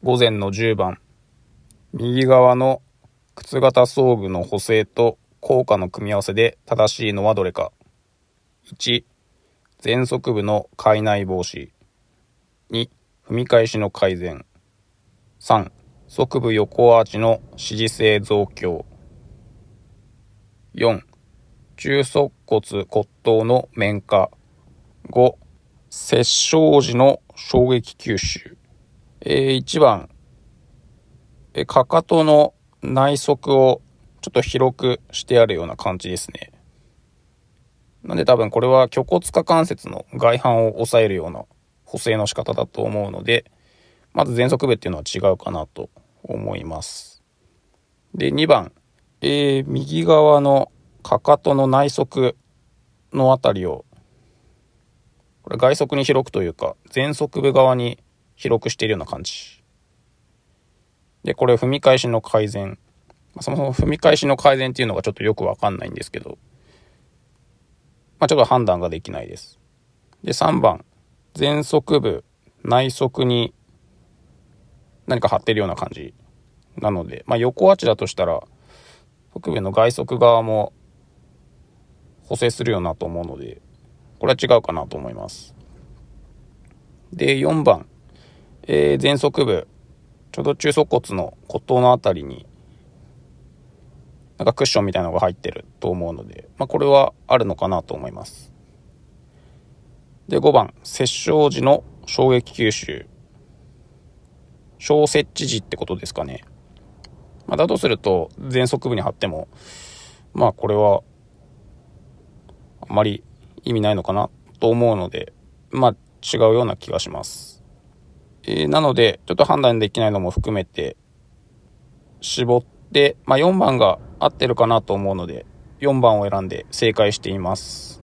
午前の10番。右側の靴型装具の補正と効果の組み合わせで正しいのはどれか。1、前足部の海内防止。2、踏み返しの改善。3、側部横アーチの支持性増強。4、中足骨骨頭の面化。5、接触時の衝撃吸収。えー、1番、えかかとの内側をちょっと広くしてあるような感じですね。なんで多分これは虚骨下関節の外反を抑えるような補正の仕方だと思うので、まず前足部っていうのは違うかなと思います。で、2番、えー、右側のかかとの内側のあたりを、これ外側に広くというか、前足部側に広くしているような感じ。で、これ踏み返しの改善。そもそも踏み返しの改善っていうのがちょっとよくわかんないんですけど、まあ、ちょっと判断ができないです。で、3番、前足部、内側に何か貼ってるような感じなので、まあ、横アーチだとしたら、北部の外側側も補正するようなと思うので、これは違うかなと思います。で、4番、えー、前足部、ちょうど中足骨の骨頭のあたりに、なんかクッションみたいなのが入ってると思うので、まあ、これはあるのかなと思います。で、5番、接触時の衝撃吸収。小接地時ってことですかね。まあ、だとすると、前足部に貼っても、まあ、これは、あまり意味ないのかなと思うので、まあ、違うような気がします。えー、なので、ちょっと判断できないのも含めて、絞って、まあ、4番が合ってるかなと思うので、4番を選んで正解しています。